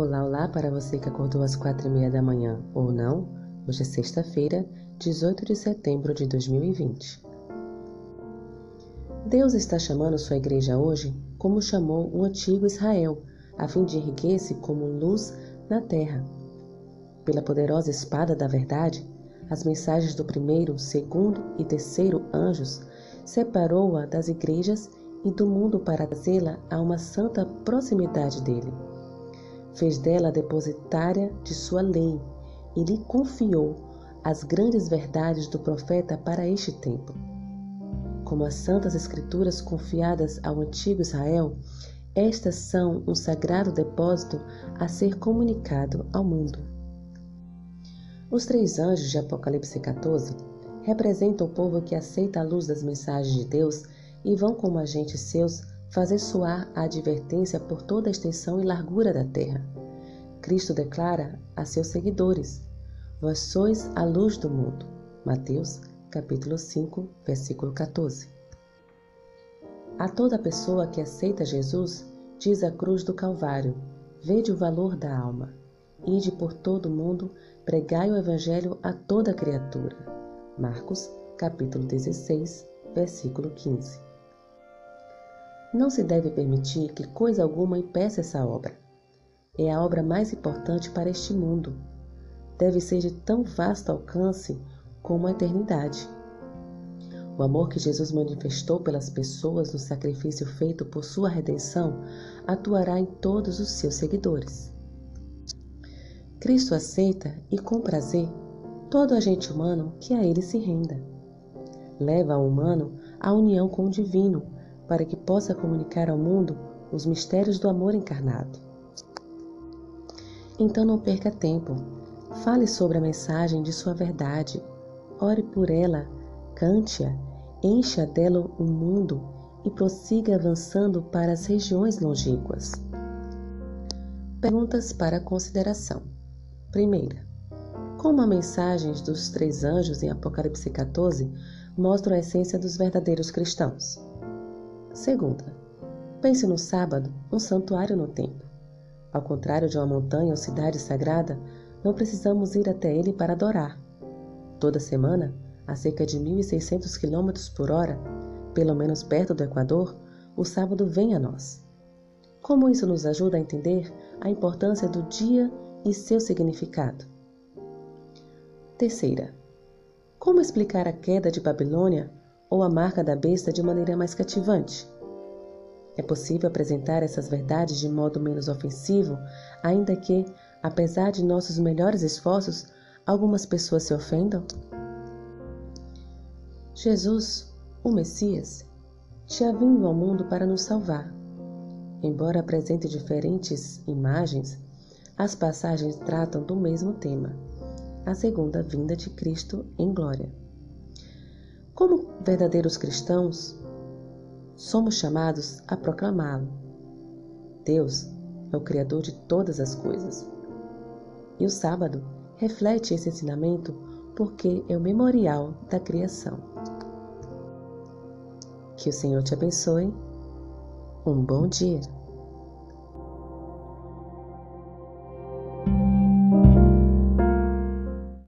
Olá, olá para você que acordou às quatro e meia da manhã ou não. Hoje é sexta-feira, 18 de setembro de 2020. Deus está chamando sua igreja hoje como chamou o antigo Israel, a fim de erguer-se como luz na terra. Pela poderosa espada da verdade, as mensagens do primeiro, segundo e terceiro anjos separou-a das igrejas e do mundo para trazê-la a uma santa proximidade dele. Fez dela depositária de sua lei e lhe confiou as grandes verdades do profeta para este tempo. Como as santas escrituras confiadas ao antigo Israel, estas são um sagrado depósito a ser comunicado ao mundo. Os três anjos de Apocalipse 14 representam o povo que aceita a luz das mensagens de Deus e vão como agentes seus fazer soar a advertência por toda a extensão e largura da terra. Cristo declara a seus seguidores: Vós sois a luz do mundo. Mateus, capítulo 5, versículo 14. A toda pessoa que aceita Jesus, diz a cruz do Calvário: Vede o valor da alma. Ide por todo o mundo, pregai o evangelho a toda criatura. Marcos, capítulo 16, versículo 15. Não se deve permitir que coisa alguma impeça essa obra. É a obra mais importante para este mundo. Deve ser de tão vasto alcance como a eternidade. O amor que Jesus manifestou pelas pessoas no sacrifício feito por sua redenção atuará em todos os seus seguidores. Cristo aceita e com prazer todo agente humano que a ele se renda. Leva o humano à união com o divino para que possa comunicar ao mundo os mistérios do amor encarnado. Então não perca tempo. Fale sobre a mensagem de sua verdade. Ore por ela, cante-a, encha dela o mundo e prossiga avançando para as regiões longínquas. Perguntas para consideração. Primeira: Como as mensagens dos três anjos em Apocalipse 14 mostram a essência dos verdadeiros cristãos? Segunda, pense no sábado, um santuário no templo. Ao contrário de uma montanha ou cidade sagrada, não precisamos ir até ele para adorar. Toda semana, a cerca de 1.600 km por hora, pelo menos perto do Equador, o sábado vem a nós. Como isso nos ajuda a entender a importância do dia e seu significado? Terceira, como explicar a queda de Babilônia ou a marca da besta de maneira mais cativante. É possível apresentar essas verdades de modo menos ofensivo, ainda que, apesar de nossos melhores esforços, algumas pessoas se ofendam? Jesus, o Messias, tinha vindo ao mundo para nos salvar. Embora apresente diferentes imagens, as passagens tratam do mesmo tema: a segunda vinda de Cristo em glória. Como verdadeiros cristãos, somos chamados a proclamá-lo. Deus é o Criador de todas as coisas. E o sábado reflete esse ensinamento porque é o memorial da criação. Que o Senhor te abençoe. Um bom dia.